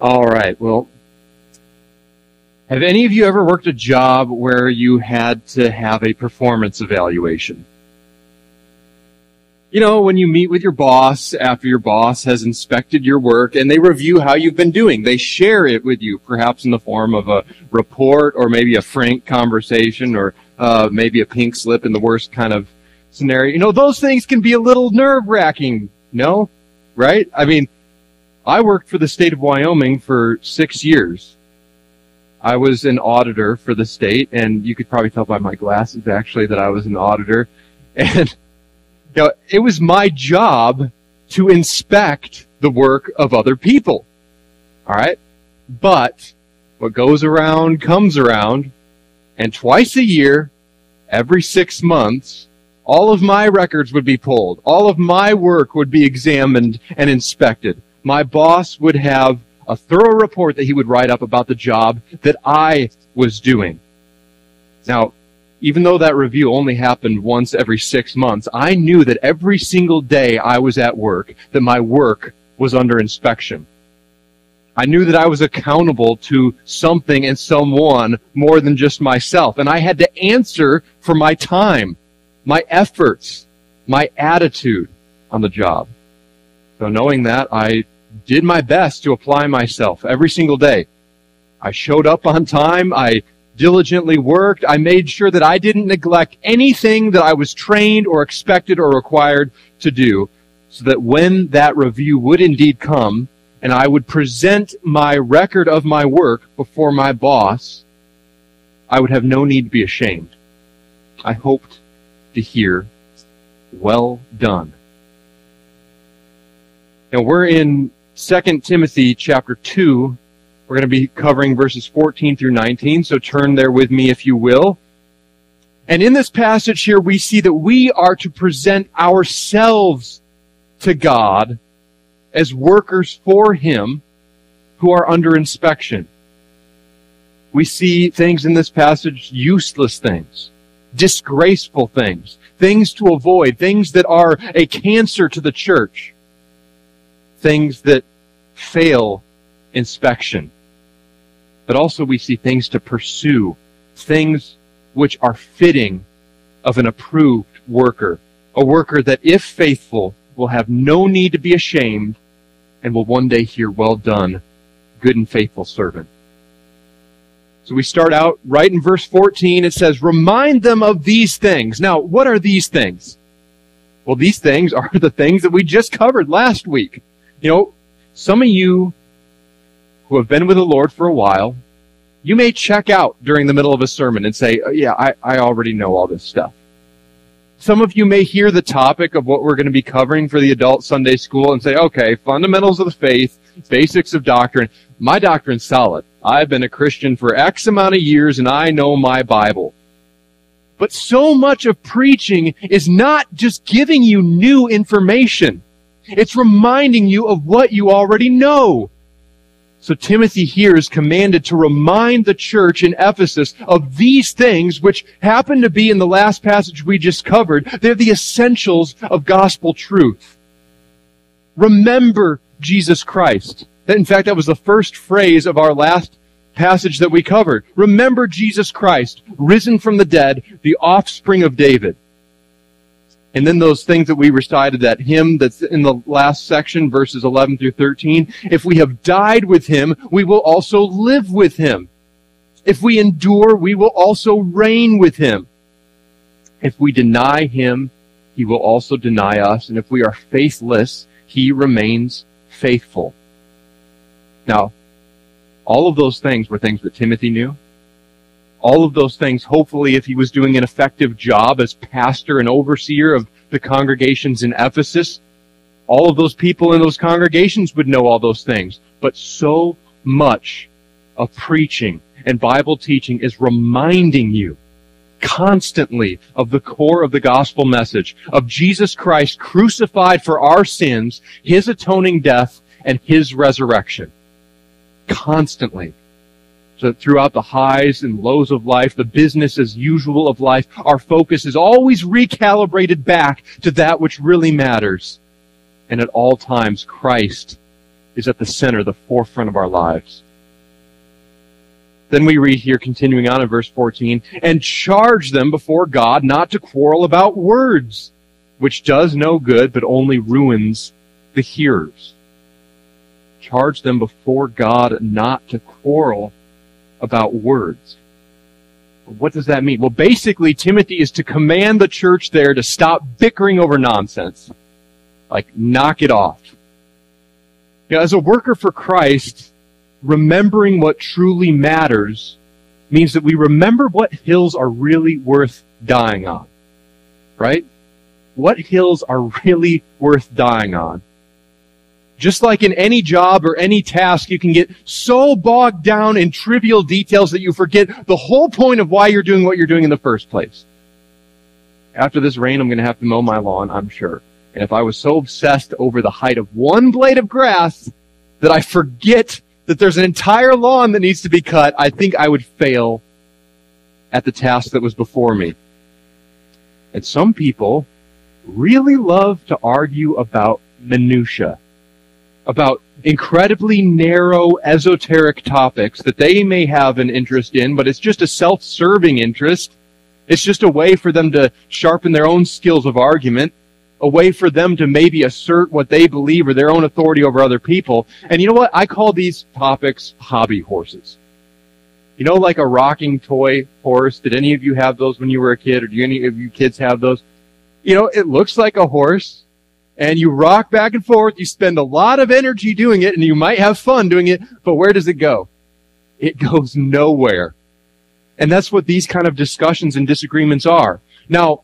All right. Well, have any of you ever worked a job where you had to have a performance evaluation? You know, when you meet with your boss after your boss has inspected your work and they review how you've been doing, they share it with you, perhaps in the form of a report or maybe a frank conversation or uh, maybe a pink slip in the worst kind of scenario. You know, those things can be a little nerve wracking. No? Right? I mean, I worked for the state of Wyoming for six years. I was an auditor for the state, and you could probably tell by my glasses actually that I was an auditor. And you know, it was my job to inspect the work of other people. All right? But what goes around comes around, and twice a year, every six months, all of my records would be pulled. All of my work would be examined and inspected. My boss would have a thorough report that he would write up about the job that I was doing. Now, even though that review only happened once every six months, I knew that every single day I was at work, that my work was under inspection. I knew that I was accountable to something and someone more than just myself. And I had to answer for my time, my efforts, my attitude on the job. So knowing that, I did my best to apply myself every single day. I showed up on time. I diligently worked. I made sure that I didn't neglect anything that I was trained or expected or required to do so that when that review would indeed come and I would present my record of my work before my boss, I would have no need to be ashamed. I hoped to hear, well done. Now we're in 2 Timothy chapter 2. We're going to be covering verses 14 through 19, so turn there with me if you will. And in this passage here, we see that we are to present ourselves to God as workers for Him who are under inspection. We see things in this passage, useless things, disgraceful things, things to avoid, things that are a cancer to the church things that fail inspection. But also we see things to pursue, things which are fitting of an approved worker, a worker that if faithful will have no need to be ashamed and will one day hear, well done, good and faithful servant. So we start out right in verse 14. It says, remind them of these things. Now, what are these things? Well, these things are the things that we just covered last week. You know, some of you who have been with the Lord for a while, you may check out during the middle of a sermon and say, oh, yeah, I, I already know all this stuff. Some of you may hear the topic of what we're going to be covering for the adult Sunday school and say, okay, fundamentals of the faith, basics of doctrine. My doctrine's solid. I've been a Christian for X amount of years and I know my Bible. But so much of preaching is not just giving you new information. It's reminding you of what you already know. So Timothy here is commanded to remind the church in Ephesus of these things, which happen to be in the last passage we just covered. They're the essentials of gospel truth. Remember Jesus Christ. That, In fact, that was the first phrase of our last passage that we covered. Remember Jesus Christ, risen from the dead, the offspring of David. And then those things that we recited, that hymn that's in the last section, verses 11 through 13. If we have died with him, we will also live with him. If we endure, we will also reign with him. If we deny him, he will also deny us. And if we are faithless, he remains faithful. Now, all of those things were things that Timothy knew all of those things, hopefully, if he was doing an effective job as pastor and overseer of the congregations in Ephesus, all of those people in those congregations would know all those things. But so much of preaching and Bible teaching is reminding you constantly of the core of the gospel message of Jesus Christ crucified for our sins, His atoning death, and His resurrection. Constantly. So throughout the highs and lows of life, the business as usual of life, our focus is always recalibrated back to that which really matters. And at all times, Christ is at the center, the forefront of our lives. Then we read here, continuing on in verse 14, and charge them before God not to quarrel about words, which does no good, but only ruins the hearers. Charge them before God not to quarrel about words. What does that mean? Well, basically, Timothy is to command the church there to stop bickering over nonsense. Like, knock it off. You know, as a worker for Christ, remembering what truly matters means that we remember what hills are really worth dying on. Right? What hills are really worth dying on? Just like in any job or any task, you can get so bogged down in trivial details that you forget the whole point of why you're doing what you're doing in the first place. After this rain, I'm going to have to mow my lawn, I'm sure. And if I was so obsessed over the height of one blade of grass that I forget that there's an entire lawn that needs to be cut, I think I would fail at the task that was before me. And some people really love to argue about minutia, about incredibly narrow esoteric topics that they may have an interest in, but it's just a self-serving interest. It's just a way for them to sharpen their own skills of argument a way for them to maybe assert what they believe or their own authority over other people. And you know what? I call these topics hobby horses. You know, like a rocking toy horse. Did any of you have those when you were a kid, or do any of you kids have those? You know, it looks like a horse, and you rock back and forth. You spend a lot of energy doing it, and you might have fun doing it, but where does it go? It goes nowhere. And that's what these kind of discussions and disagreements are. Now,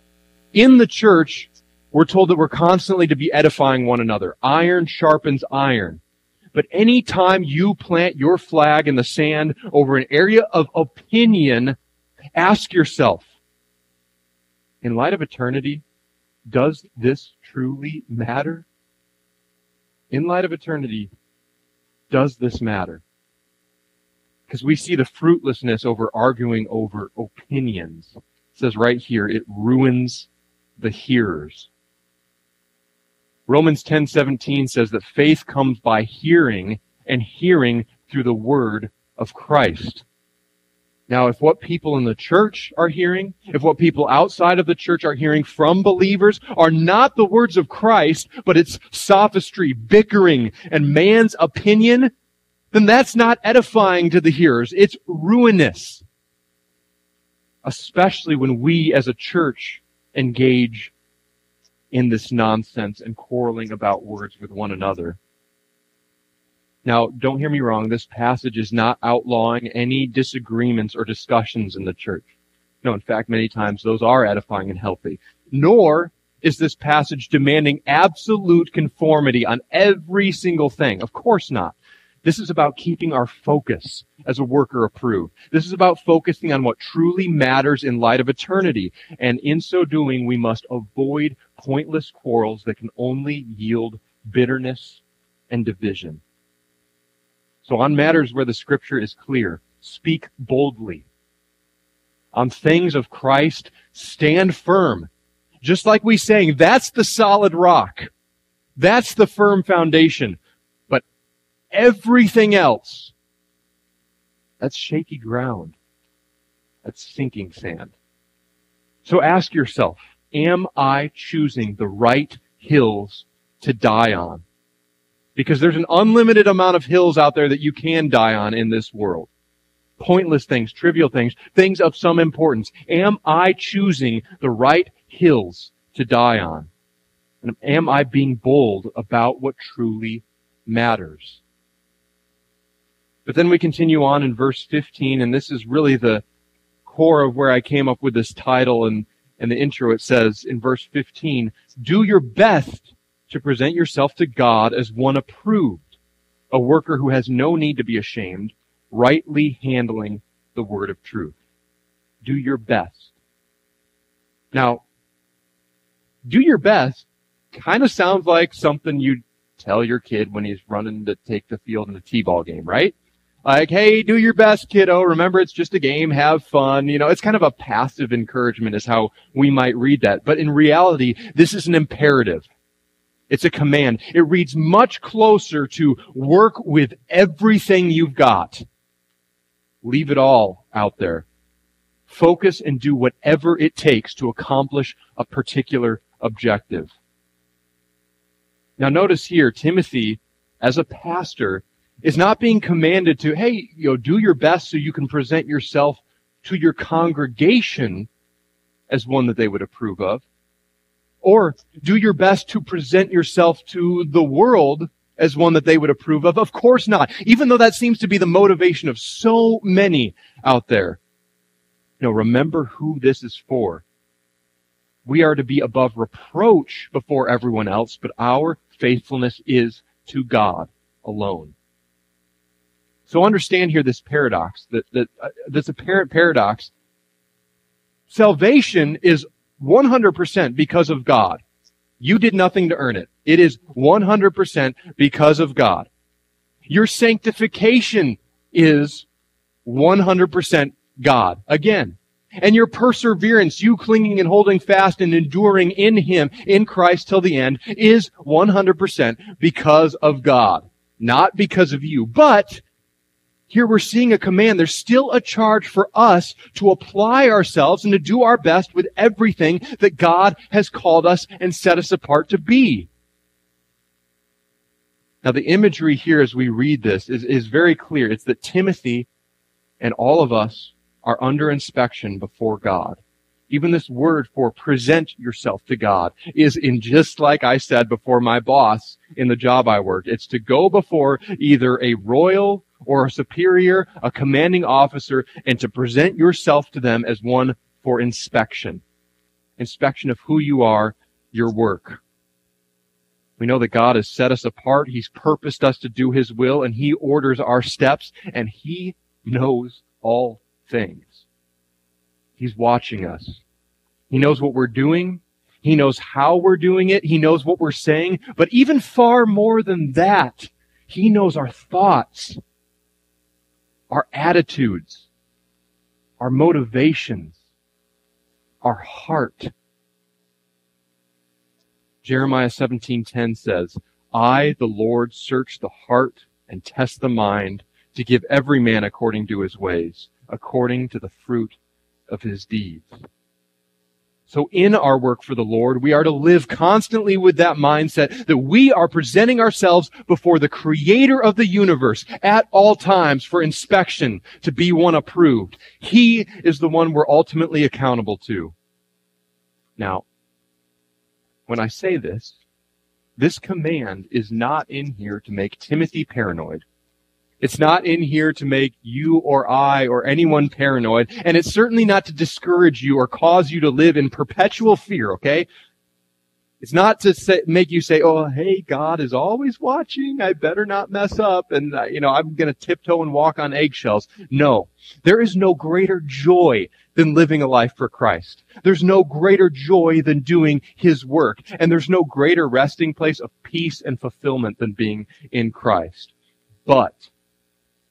in the church, we're told that we're constantly to be edifying one another. Iron sharpens iron. But anytime you plant your flag in the sand over an area of opinion, ask yourself, in light of eternity, does this truly matter? In light of eternity, does this matter? Because we see the fruitlessness over arguing over opinions. It says right here, it ruins the hearers. Romans 10:17 says that faith comes by hearing and hearing through the word of Christ. Now, if what people in the church are hearing, if what people outside of the church are hearing from believers are not the words of Christ, but it's sophistry, bickering, and man's opinion, then that's not edifying to the hearers. It's ruinous. Especially when we as a church engage in this nonsense and quarreling about words with one another. Now, don't hear me wrong. This passage is not outlawing any disagreements or discussions in the church. No, in fact, many times those are edifying and healthy. Nor is this passage demanding absolute conformity on every single thing. Of course not. This is about keeping our focus as a worker approved. This is about focusing on what truly matters in light of eternity. And in so doing, we must avoid pointless quarrels that can only yield bitterness and division. So on matters where the scripture is clear, speak boldly. On things of Christ, stand firm. Just like we saying, that's the solid rock. That's the firm foundation. But everything else, that's shaky ground. That's sinking sand. So ask yourself, am I choosing the right hills to die on? Because there's an unlimited amount of hills out there that you can die on in this world. Pointless things, trivial things, things of some importance. Am I choosing the right hills to die on? And am I being bold about what truly matters? But then we continue on in verse 15, and this is really the core of where I came up with this title and in the intro, it says in verse 15, do your best to present yourself to God as one approved, a worker who has no need to be ashamed, rightly handling the word of truth. Do your best. Now, do your best kind of sounds like something you'd tell your kid when he's running to take the field in a t-ball game, right? Like, hey, do your best, kiddo. Remember, it's just a game. Have fun. You know, it's kind of a passive encouragement is how we might read that. But in reality, this is an imperative. It's a command. It reads much closer to work with everything you've got. Leave it all out there. Focus and do whatever it takes to accomplish a particular objective. Now notice here, Timothy, as a pastor, is not being commanded to, hey, you know, do your best so you can present yourself to your congregation as one that they would approve of. Or do your best to present yourself to the world as one that they would approve of. Of course not. Even though that seems to be the motivation of so many out there. Know, remember who this is for. We are to be above reproach before everyone else, but our faithfulness is to God alone. So understand here this paradox, that, that uh, this apparent paradox. Salvation is 100% because of God. You did nothing to earn it. It is 100% because of God. Your sanctification is 100% God. Again. And your perseverance, you clinging and holding fast and enduring in Him, in Christ till the end, is 100% because of God. Not because of you. But here we're seeing a command. There's still a charge for us to apply ourselves and to do our best with everything that God has called us and set us apart to be. Now the imagery here as we read this is, is very clear. It's that Timothy and all of us are under inspection before God. Even this word for present yourself to God is in just like I said before my boss in the job I worked. It's to go before either a royal or a superior, a commanding officer, and to present yourself to them as one for inspection. Inspection of who you are, your work. We know that God has set us apart. He's purposed us to do His will, and He orders our steps, and He knows all things. He's watching us. He knows what we're doing. He knows how we're doing it. He knows what we're saying. But even far more than that, He knows our thoughts our attitudes, our motivations, our heart. Jeremiah 17:10 says, "I, the Lord, search the heart and test the mind to give every man according to his ways, according to the fruit of his deeds." So in our work for the Lord, we are to live constantly with that mindset that we are presenting ourselves before the creator of the universe at all times for inspection to be one approved. He is the one we're ultimately accountable to. Now, when I say this, this command is not in here to make Timothy paranoid. It's not in here to make you or I or anyone paranoid. And it's certainly not to discourage you or cause you to live in perpetual fear, okay? It's not to say, make you say, oh, hey, God is always watching. I better not mess up. And, uh, you know, I'm going to tiptoe and walk on eggshells. No. There is no greater joy than living a life for Christ. There's no greater joy than doing His work. And there's no greater resting place of peace and fulfillment than being in Christ. But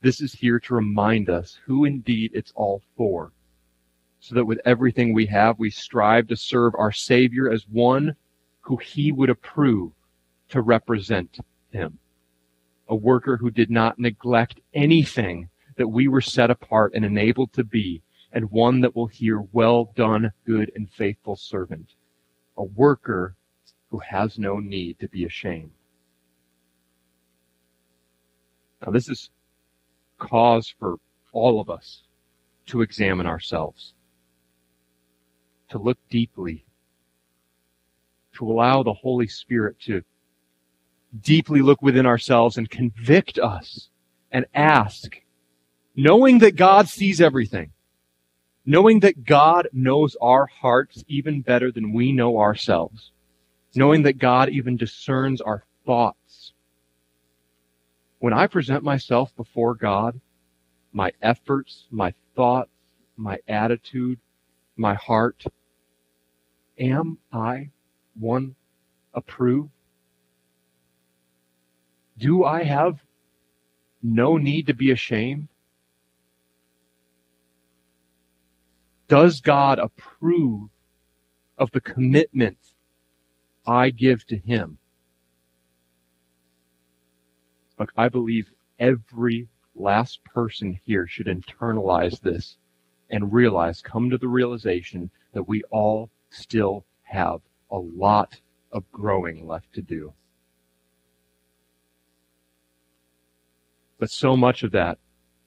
this is here to remind us who indeed it's all for. So that with everything we have, we strive to serve our Savior as one who He would approve to represent Him. A worker who did not neglect anything that we were set apart and enabled to be, and one that will hear, well done, good and faithful servant. A worker who has no need to be ashamed. Now this is cause for all of us to examine ourselves, to look deeply, to allow the Holy Spirit to deeply look within ourselves and convict us and ask, knowing that God sees everything, knowing that God knows our hearts even better than we know ourselves, knowing that God even discerns our thoughts when I present myself before God, my efforts, my thoughts, my attitude, my heart, am I one approved? Do I have no need to be ashamed? Does God approve of the commitment I give to Him? Look, I believe every last person here should internalize this and realize, come to the realization that we all still have a lot of growing left to do. But so much of that,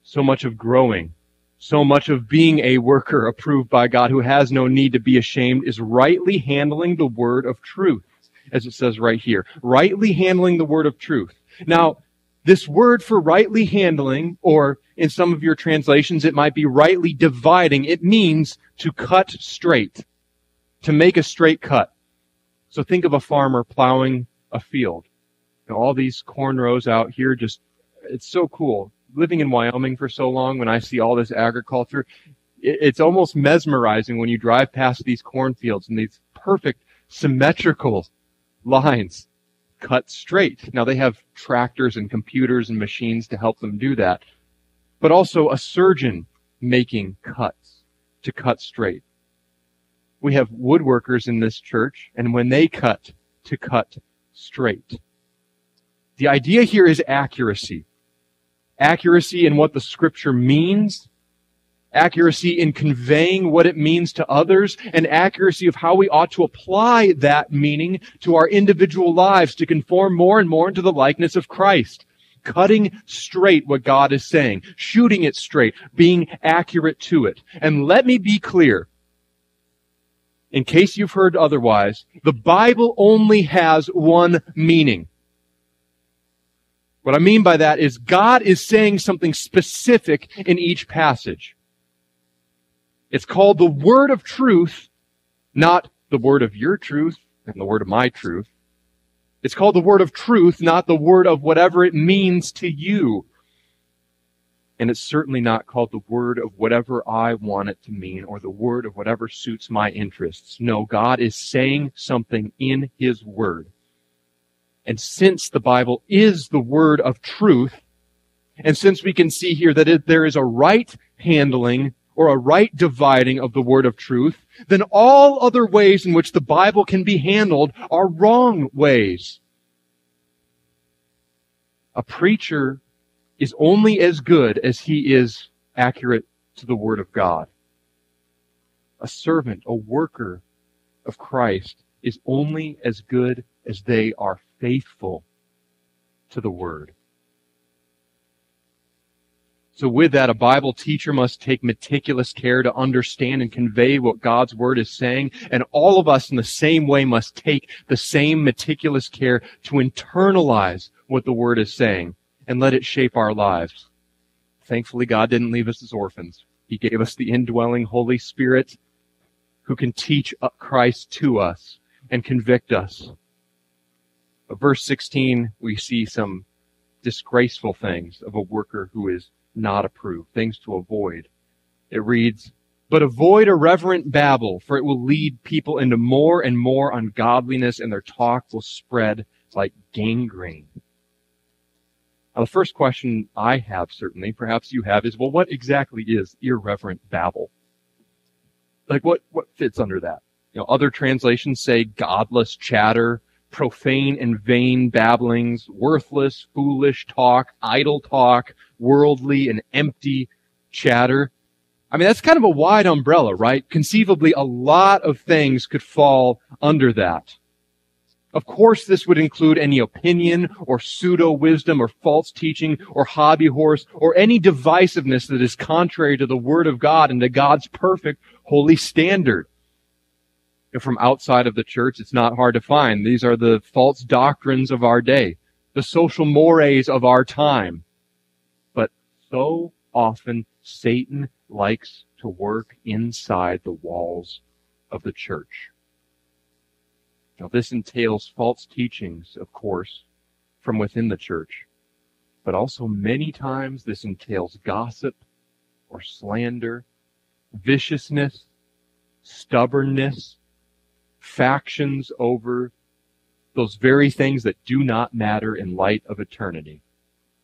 so much of growing, so much of being a worker approved by God who has no need to be ashamed is rightly handling the word of truth, as it says right here. Rightly handling the word of truth. Now, this word for rightly handling, or in some of your translations, it might be rightly dividing. It means to cut straight, to make a straight cut. So think of a farmer plowing a field. You know, all these corn rows out here, just, it's so cool. Living in Wyoming for so long, when I see all this agriculture, it's almost mesmerizing when you drive past these cornfields and these perfect symmetrical lines cut straight. Now they have tractors and computers and machines to help them do that, but also a surgeon making cuts to cut straight. We have woodworkers in this church, and when they cut, to cut straight. The idea here is accuracy. Accuracy in what the scripture means accuracy in conveying what it means to others, and accuracy of how we ought to apply that meaning to our individual lives to conform more and more into the likeness of Christ. Cutting straight what God is saying, shooting it straight, being accurate to it. And let me be clear. In case you've heard otherwise, the Bible only has one meaning. What I mean by that is God is saying something specific in each passage. It's called the word of truth, not the word of your truth and the word of my truth. It's called the word of truth, not the word of whatever it means to you. And it's certainly not called the word of whatever I want it to mean or the word of whatever suits my interests. No, God is saying something in His word. And since the Bible is the word of truth, and since we can see here that it, there is a right handling or a right dividing of the word of truth, then all other ways in which the Bible can be handled are wrong ways. A preacher is only as good as he is accurate to the word of God. A servant, a worker of Christ is only as good as they are faithful to the word. So with that, a Bible teacher must take meticulous care to understand and convey what God's Word is saying. And all of us in the same way must take the same meticulous care to internalize what the Word is saying and let it shape our lives. Thankfully, God didn't leave us as orphans. He gave us the indwelling Holy Spirit who can teach Christ to us and convict us. But verse 16, we see some disgraceful things of a worker who is not approved, things to avoid. It reads, but avoid irreverent babble, for it will lead people into more and more ungodliness, and their talk will spread like gangrene. Now, the first question I have, certainly, perhaps you have, is well, what exactly is irreverent babble? Like, what, what fits under that? You know, other translations say godless chatter, profane and vain babblings, worthless, foolish talk, idle talk, worldly and empty chatter. I mean, that's kind of a wide umbrella, right? Conceivably, a lot of things could fall under that. Of course, this would include any opinion or pseudo wisdom or false teaching or hobby horse or any divisiveness that is contrary to the Word of God and to God's perfect holy standard from outside of the church, it's not hard to find. These are the false doctrines of our day, the social mores of our time. But so often Satan likes to work inside the walls of the church. Now this entails false teachings, of course, from within the church. But also many times this entails gossip or slander, viciousness, stubbornness, factions over those very things that do not matter in light of eternity,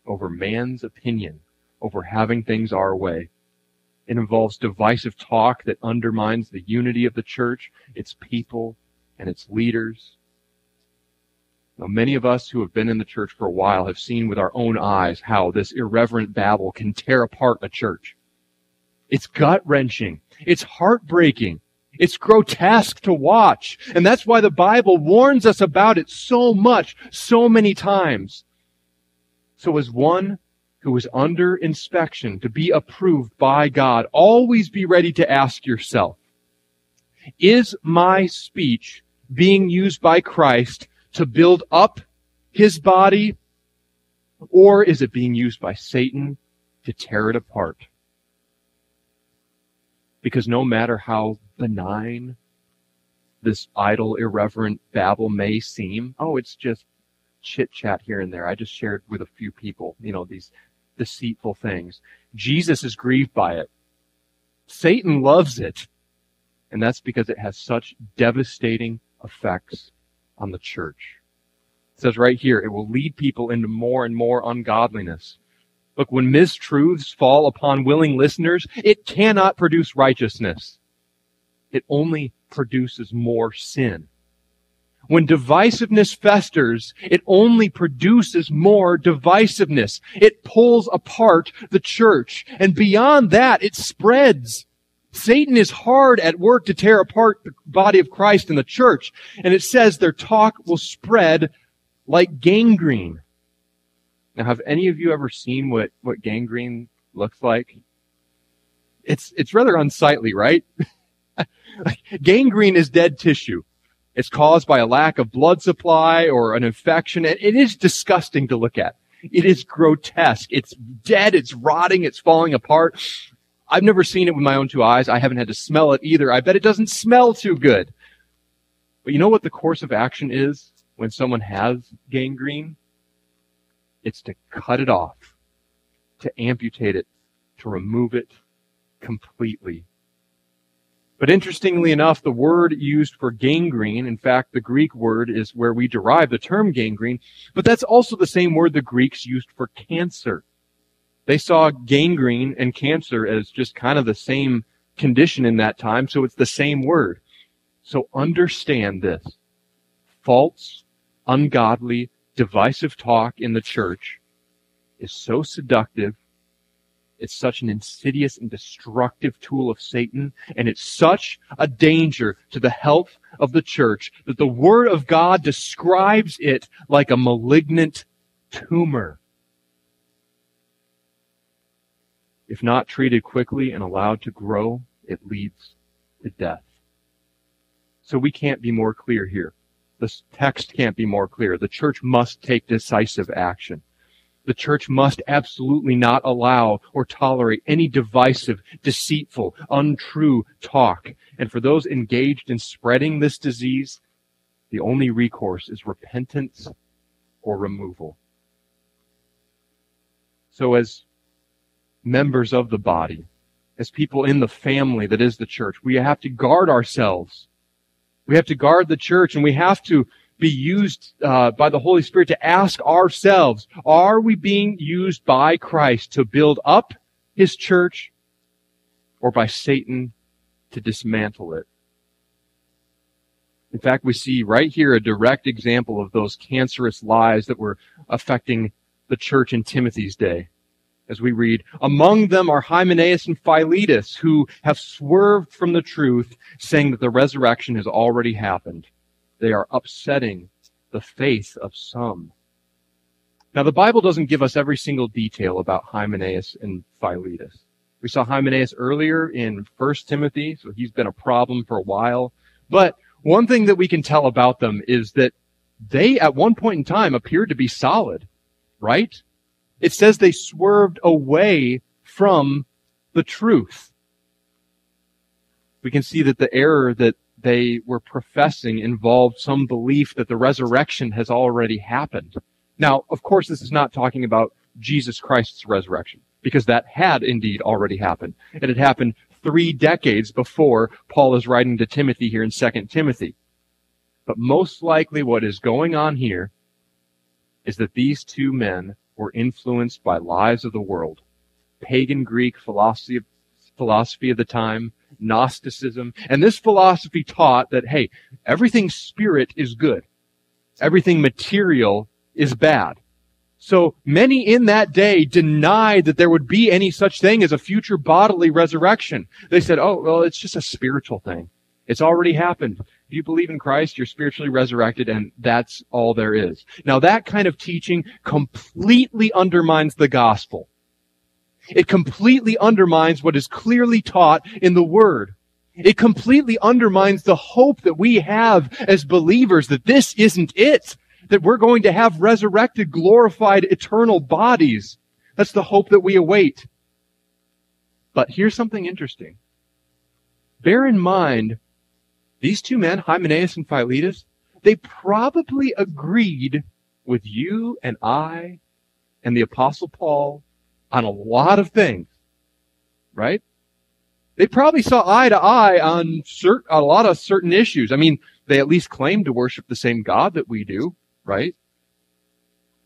over man's opinion, over having things our way. It involves divisive talk that undermines the unity of the church, its people, and its leaders. Now, many of us who have been in the church for a while have seen with our own eyes how this irreverent babble can tear apart a church. It's gut wrenching. It's heartbreaking. It's grotesque to watch. And that's why the Bible warns us about it so much, so many times. So as one who is under inspection to be approved by God, always be ready to ask yourself, is my speech being used by Christ to build up his body, or is it being used by Satan to tear it apart? Because no matter how benign this idle, irreverent babble may seem, oh, it's just chit chat here and there. I just shared with a few people, you know, these deceitful things. Jesus is grieved by it. Satan loves it. And that's because it has such devastating effects on the church. It says right here, it will lead people into more and more ungodliness. Look, when mistruths fall upon willing listeners, it cannot produce righteousness. It only produces more sin. When divisiveness festers, it only produces more divisiveness. It pulls apart the church. And beyond that, it spreads. Satan is hard at work to tear apart the body of Christ and the church. And it says their talk will spread like gangrene. Now, have any of you ever seen what, what gangrene looks like? It's, it's rather unsightly, right? gangrene is dead tissue. It's caused by a lack of blood supply or an infection. And it is disgusting to look at. It is grotesque. It's dead. It's rotting. It's falling apart. I've never seen it with my own two eyes. I haven't had to smell it either. I bet it doesn't smell too good. But you know what the course of action is when someone has gangrene? It's to cut it off, to amputate it, to remove it completely. But interestingly enough, the word used for gangrene, in fact, the Greek word is where we derive the term gangrene, but that's also the same word the Greeks used for cancer. They saw gangrene and cancer as just kind of the same condition in that time, so it's the same word. So understand this. False, ungodly, divisive talk in the church is so seductive. It's such an insidious and destructive tool of Satan, and it's such a danger to the health of the church that the Word of God describes it like a malignant tumor. If not treated quickly and allowed to grow, it leads to death. So we can't be more clear here. This text can't be more clear. The church must take decisive action. The church must absolutely not allow or tolerate any divisive, deceitful, untrue talk. And for those engaged in spreading this disease, the only recourse is repentance or removal. So as members of the body, as people in the family that is the church. We have to guard ourselves. We have to guard the church and we have to be used uh, by the Holy Spirit to ask ourselves, are we being used by Christ to build up his church or by Satan to dismantle it? In fact, we see right here a direct example of those cancerous lies that were affecting the church in Timothy's day as we read, Among them are Hymenaeus and Philetus, who have swerved from the truth, saying that the resurrection has already happened. They are upsetting the faith of some. Now, the Bible doesn't give us every single detail about Hymenaeus and Philetus. We saw Hymenaeus earlier in 1 Timothy, so he's been a problem for a while. But one thing that we can tell about them is that they, at one point in time, appeared to be solid, right? It says they swerved away from the truth. We can see that the error that they were professing involved some belief that the resurrection has already happened. Now, of course, this is not talking about Jesus Christ's resurrection, because that had indeed already happened. It had happened three decades before Paul is writing to Timothy here in 2 Timothy. But most likely what is going on here is that these two men were influenced by lies of the world, pagan Greek philosophy of, philosophy of the time, Gnosticism, and this philosophy taught that, hey, everything spirit is good. Everything material is bad. So many in that day denied that there would be any such thing as a future bodily resurrection. They said, oh, well, it's just a spiritual thing. It's already happened. If you believe in Christ, you're spiritually resurrected and that's all there is. Now that kind of teaching completely undermines the gospel. It completely undermines what is clearly taught in the Word. It completely undermines the hope that we have as believers that this isn't it. That we're going to have resurrected, glorified, eternal bodies. That's the hope that we await. But here's something interesting. Bear in mind, these two men, Hymenaeus and Philetus, they probably agreed with you and I and the apostle Paul on a lot of things, right? They probably saw eye to eye on cert- a lot of certain issues. I mean, they at least claimed to worship the same God that we do, right?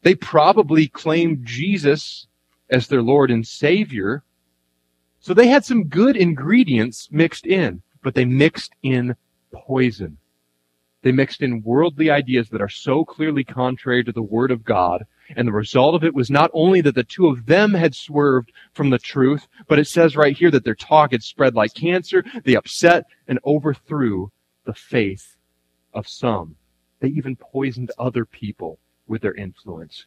They probably claimed Jesus as their Lord and Savior. So they had some good ingredients mixed in, but they mixed in poison. They mixed in worldly ideas that are so clearly contrary to the Word of God and the result of it was not only that the two of them had swerved from the truth, but it says right here that their talk had spread like cancer. They upset and overthrew the faith of some. They even poisoned other people with their influence.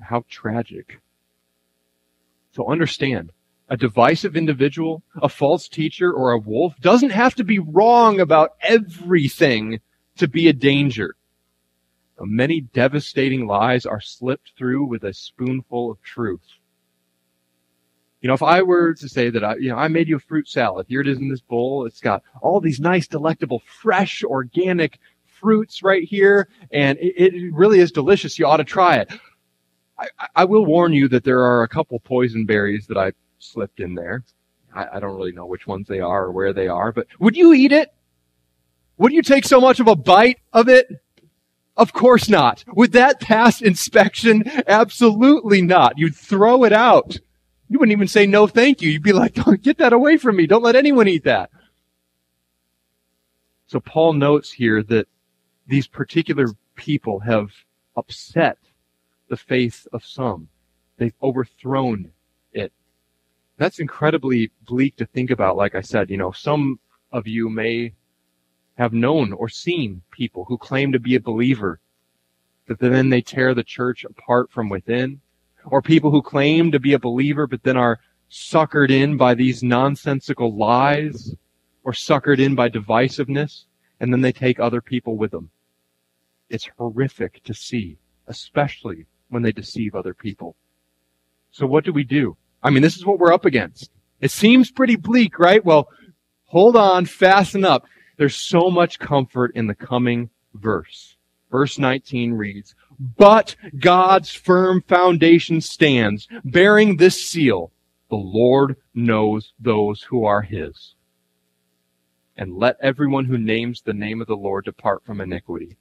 How tragic. So understand, a divisive individual, a false teacher, or a wolf doesn't have to be wrong about everything to be a danger. Many devastating lies are slipped through with a spoonful of truth. You know, if I were to say that I, you know, I made you a fruit salad, here it is in this bowl. It's got all these nice, delectable, fresh, organic fruits right here, and it, it really is delicious. You ought to try it. I, I, will warn you that there are a couple poison berries that I slipped in there. I, I don't really know which ones they are or where they are, but would you eat it? Would you take so much of a bite of it? Of course not. Would that pass inspection? Absolutely not. You'd throw it out. You wouldn't even say no thank you. You'd be like, get that away from me. Don't let anyone eat that. So Paul notes here that these particular people have upset the faith of some. They've overthrown. That's incredibly bleak to think about. Like I said, you know, some of you may have known or seen people who claim to be a believer, that then they tear the church apart from within, or people who claim to be a believer but then are suckered in by these nonsensical lies, or suckered in by divisiveness, and then they take other people with them. It's horrific to see, especially when they deceive other people. So what do we do? I mean, this is what we're up against. It seems pretty bleak, right? Well, hold on, fasten up. There's so much comfort in the coming verse. Verse 19 reads, But God's firm foundation stands, bearing this seal. The Lord knows those who are his. And let everyone who names the name of the Lord depart from iniquity.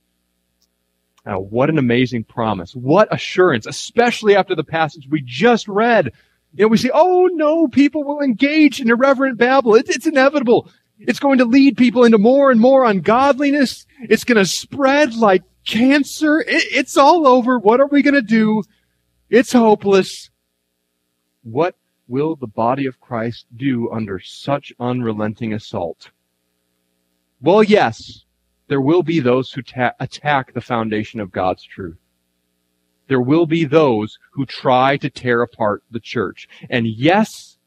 Now, what an amazing promise. What assurance, especially after the passage we just read. You know, we say, oh no, people will engage in irreverent babble. It, it's inevitable. It's going to lead people into more and more ungodliness. It's going to spread like cancer. It, it's all over. What are we going to do? It's hopeless. What will the body of Christ do under such unrelenting assault? Well, yes, there will be those who ta- attack the foundation of God's truth. There will be those who try to tear apart the church. And yes,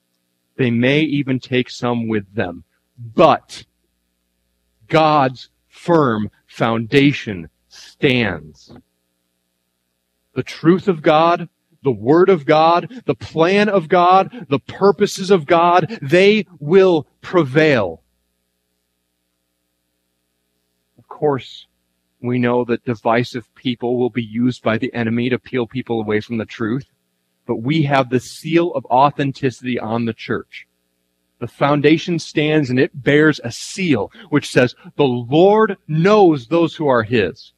they may even take some with them but God's firm foundation stands. The truth of God, the Word of God, the plan of God, the purposes of God, they will prevail. Of course, we know that divisive people will be used by the enemy to peel people away from the truth, but we have the seal of authenticity on the church. The foundation stands and it bears a seal which says, the Lord knows those who are His.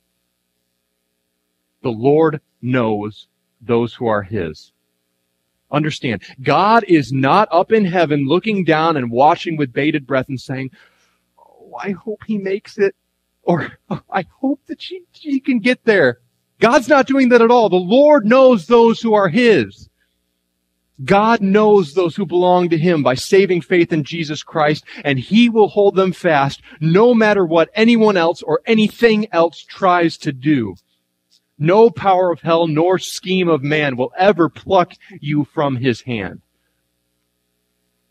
The Lord knows those who are His. Understand, God is not up in heaven looking down and watching with bated breath and saying, Oh, I hope he makes it. Or, I hope that she, she can get there. God's not doing that at all. The Lord knows those who are His. God knows those who belong to Him by saving faith in Jesus Christ, and He will hold them fast no matter what anyone else or anything else tries to do. No power of hell nor scheme of man will ever pluck you from His hand.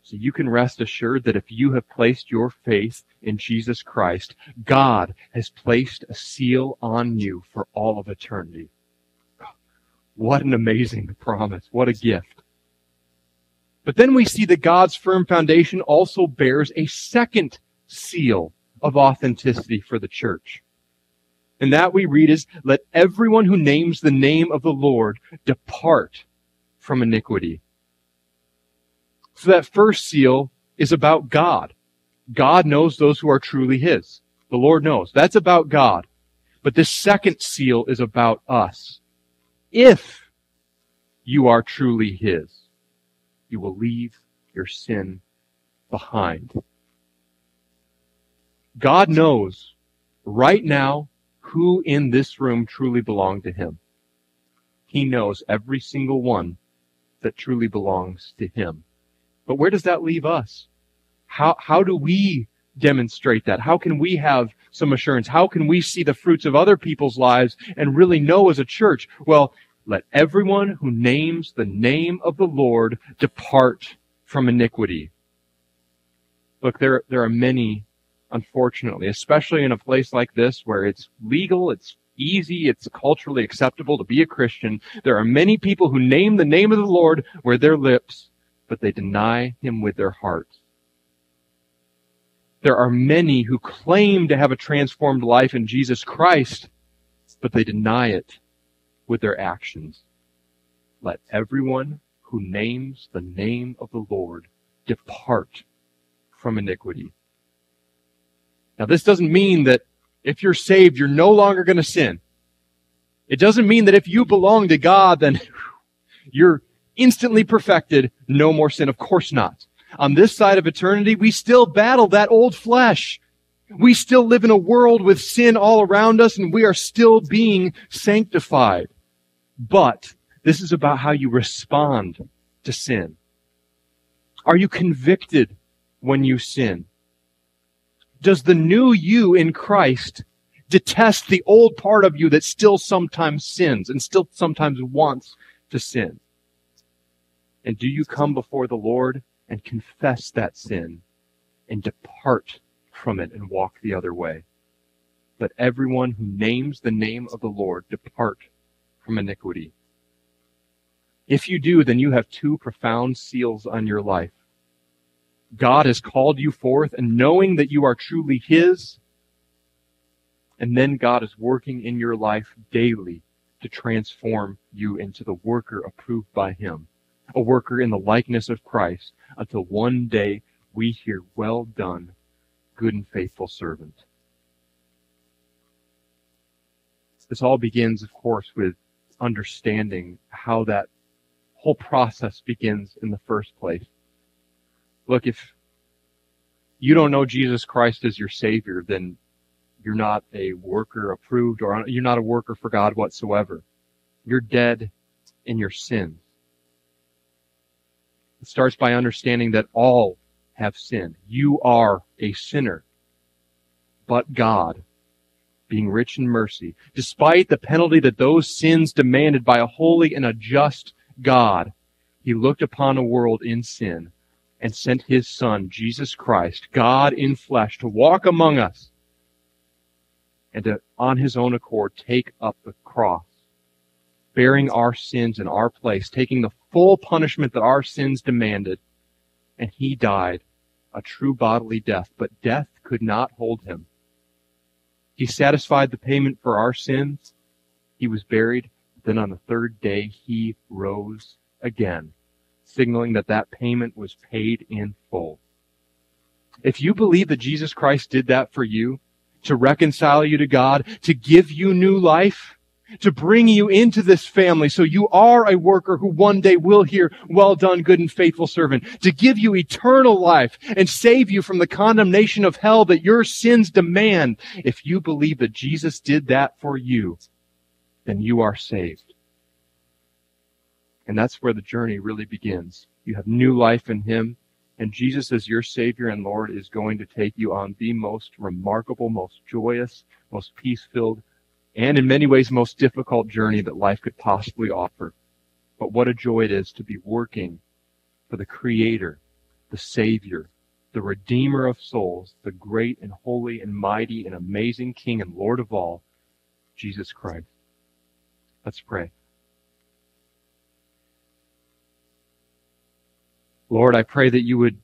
So you can rest assured that if you have placed your faith in Jesus Christ, God has placed a seal on you for all of eternity. What an amazing promise. What a gift. But then we see that God's firm foundation also bears a second seal of authenticity for the church. And that we read is, let everyone who names the name of the Lord depart from iniquity. So that first seal is about God. God knows those who are truly His. The Lord knows. That's about God. But this second seal is about us. If you are truly His, you will leave your sin behind. God knows right now who in this room truly belong to Him. He knows every single one that truly belongs to Him. But where does that leave us? How, how do we demonstrate that? How can we have some assurance? How can we see the fruits of other people's lives and really know as a church? Well, let everyone who names the name of the Lord depart from iniquity. Look, there, there are many, unfortunately, especially in a place like this where it's legal, it's easy, it's culturally acceptable to be a Christian. There are many people who name the name of the Lord where their lips but they deny him with their hearts. There are many who claim to have a transformed life in Jesus Christ, but they deny it with their actions. Let everyone who names the name of the Lord depart from iniquity. Now, this doesn't mean that if you're saved, you're no longer going to sin. It doesn't mean that if you belong to God, then you're, instantly perfected, no more sin. Of course not. On this side of eternity, we still battle that old flesh. We still live in a world with sin all around us and we are still being sanctified. But this is about how you respond to sin. Are you convicted when you sin? Does the new you in Christ detest the old part of you that still sometimes sins and still sometimes wants to sin? And do you come before the Lord and confess that sin and depart from it and walk the other way? Let everyone who names the name of the Lord depart from iniquity. If you do, then you have two profound seals on your life. God has called you forth, and knowing that you are truly His, and then God is working in your life daily to transform you into the worker approved by Him a worker in the likeness of Christ, until one day we hear, Well done, good and faithful servant. This all begins, of course, with understanding how that whole process begins in the first place. Look, if you don't know Jesus Christ as your Savior, then you're not a worker approved or you're not a worker for God whatsoever. You're dead in your sins. It starts by understanding that all have sinned. You are a sinner. But God, being rich in mercy, despite the penalty that those sins demanded by a holy and a just God, he looked upon a world in sin and sent his son, Jesus Christ, God in flesh, to walk among us and to, on his own accord, take up the cross bearing our sins in our place, taking the full punishment that our sins demanded. And he died a true bodily death, but death could not hold him. He satisfied the payment for our sins. He was buried. Then on the third day, he rose again, signaling that that payment was paid in full. If you believe that Jesus Christ did that for you, to reconcile you to God, to give you new life, to bring you into this family so you are a worker who one day will hear, well done, good and faithful servant, to give you eternal life and save you from the condemnation of hell that your sins demand. If you believe that Jesus did that for you, then you are saved. And that's where the journey really begins. You have new life in Him, and Jesus as your Savior and Lord is going to take you on the most remarkable, most joyous, most peace-filled, and in many ways most difficult journey that life could possibly offer. But what a joy it is to be working for the Creator, the Savior, the Redeemer of souls, the great and holy and mighty and amazing King and Lord of all, Jesus Christ. Let's pray. Lord, I pray that you would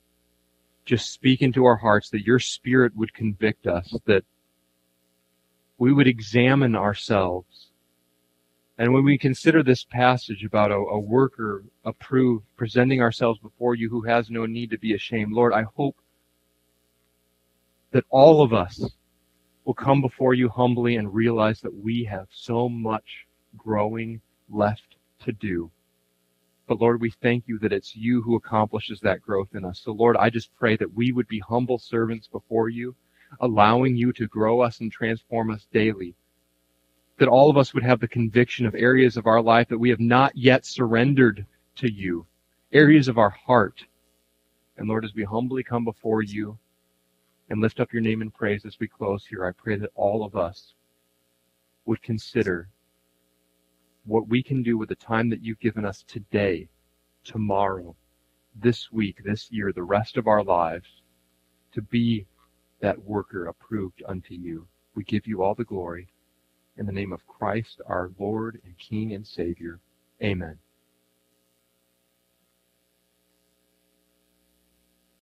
just speak into our hearts, that your Spirit would convict us, that we would examine ourselves. And when we consider this passage about a, a, worker approved, presenting ourselves before you who has no need to be ashamed, Lord, I hope that all of us will come before you humbly and realize that we have so much growing left to do. But Lord, we thank you that it's you who accomplishes that growth in us. So Lord, I just pray that we would be humble servants before you, allowing you to grow us and transform us daily. That all of us would have the conviction of areas of our life that we have not yet surrendered to you, areas of our heart. And Lord, as we humbly come before you and lift up your name in praise as we close here, I pray that all of us would consider what we can do with the time that you've given us today, tomorrow, this week, this year, the rest of our lives, to be that worker approved unto you. We give you all the glory. In the name of Christ, our Lord and King and Savior. Amen.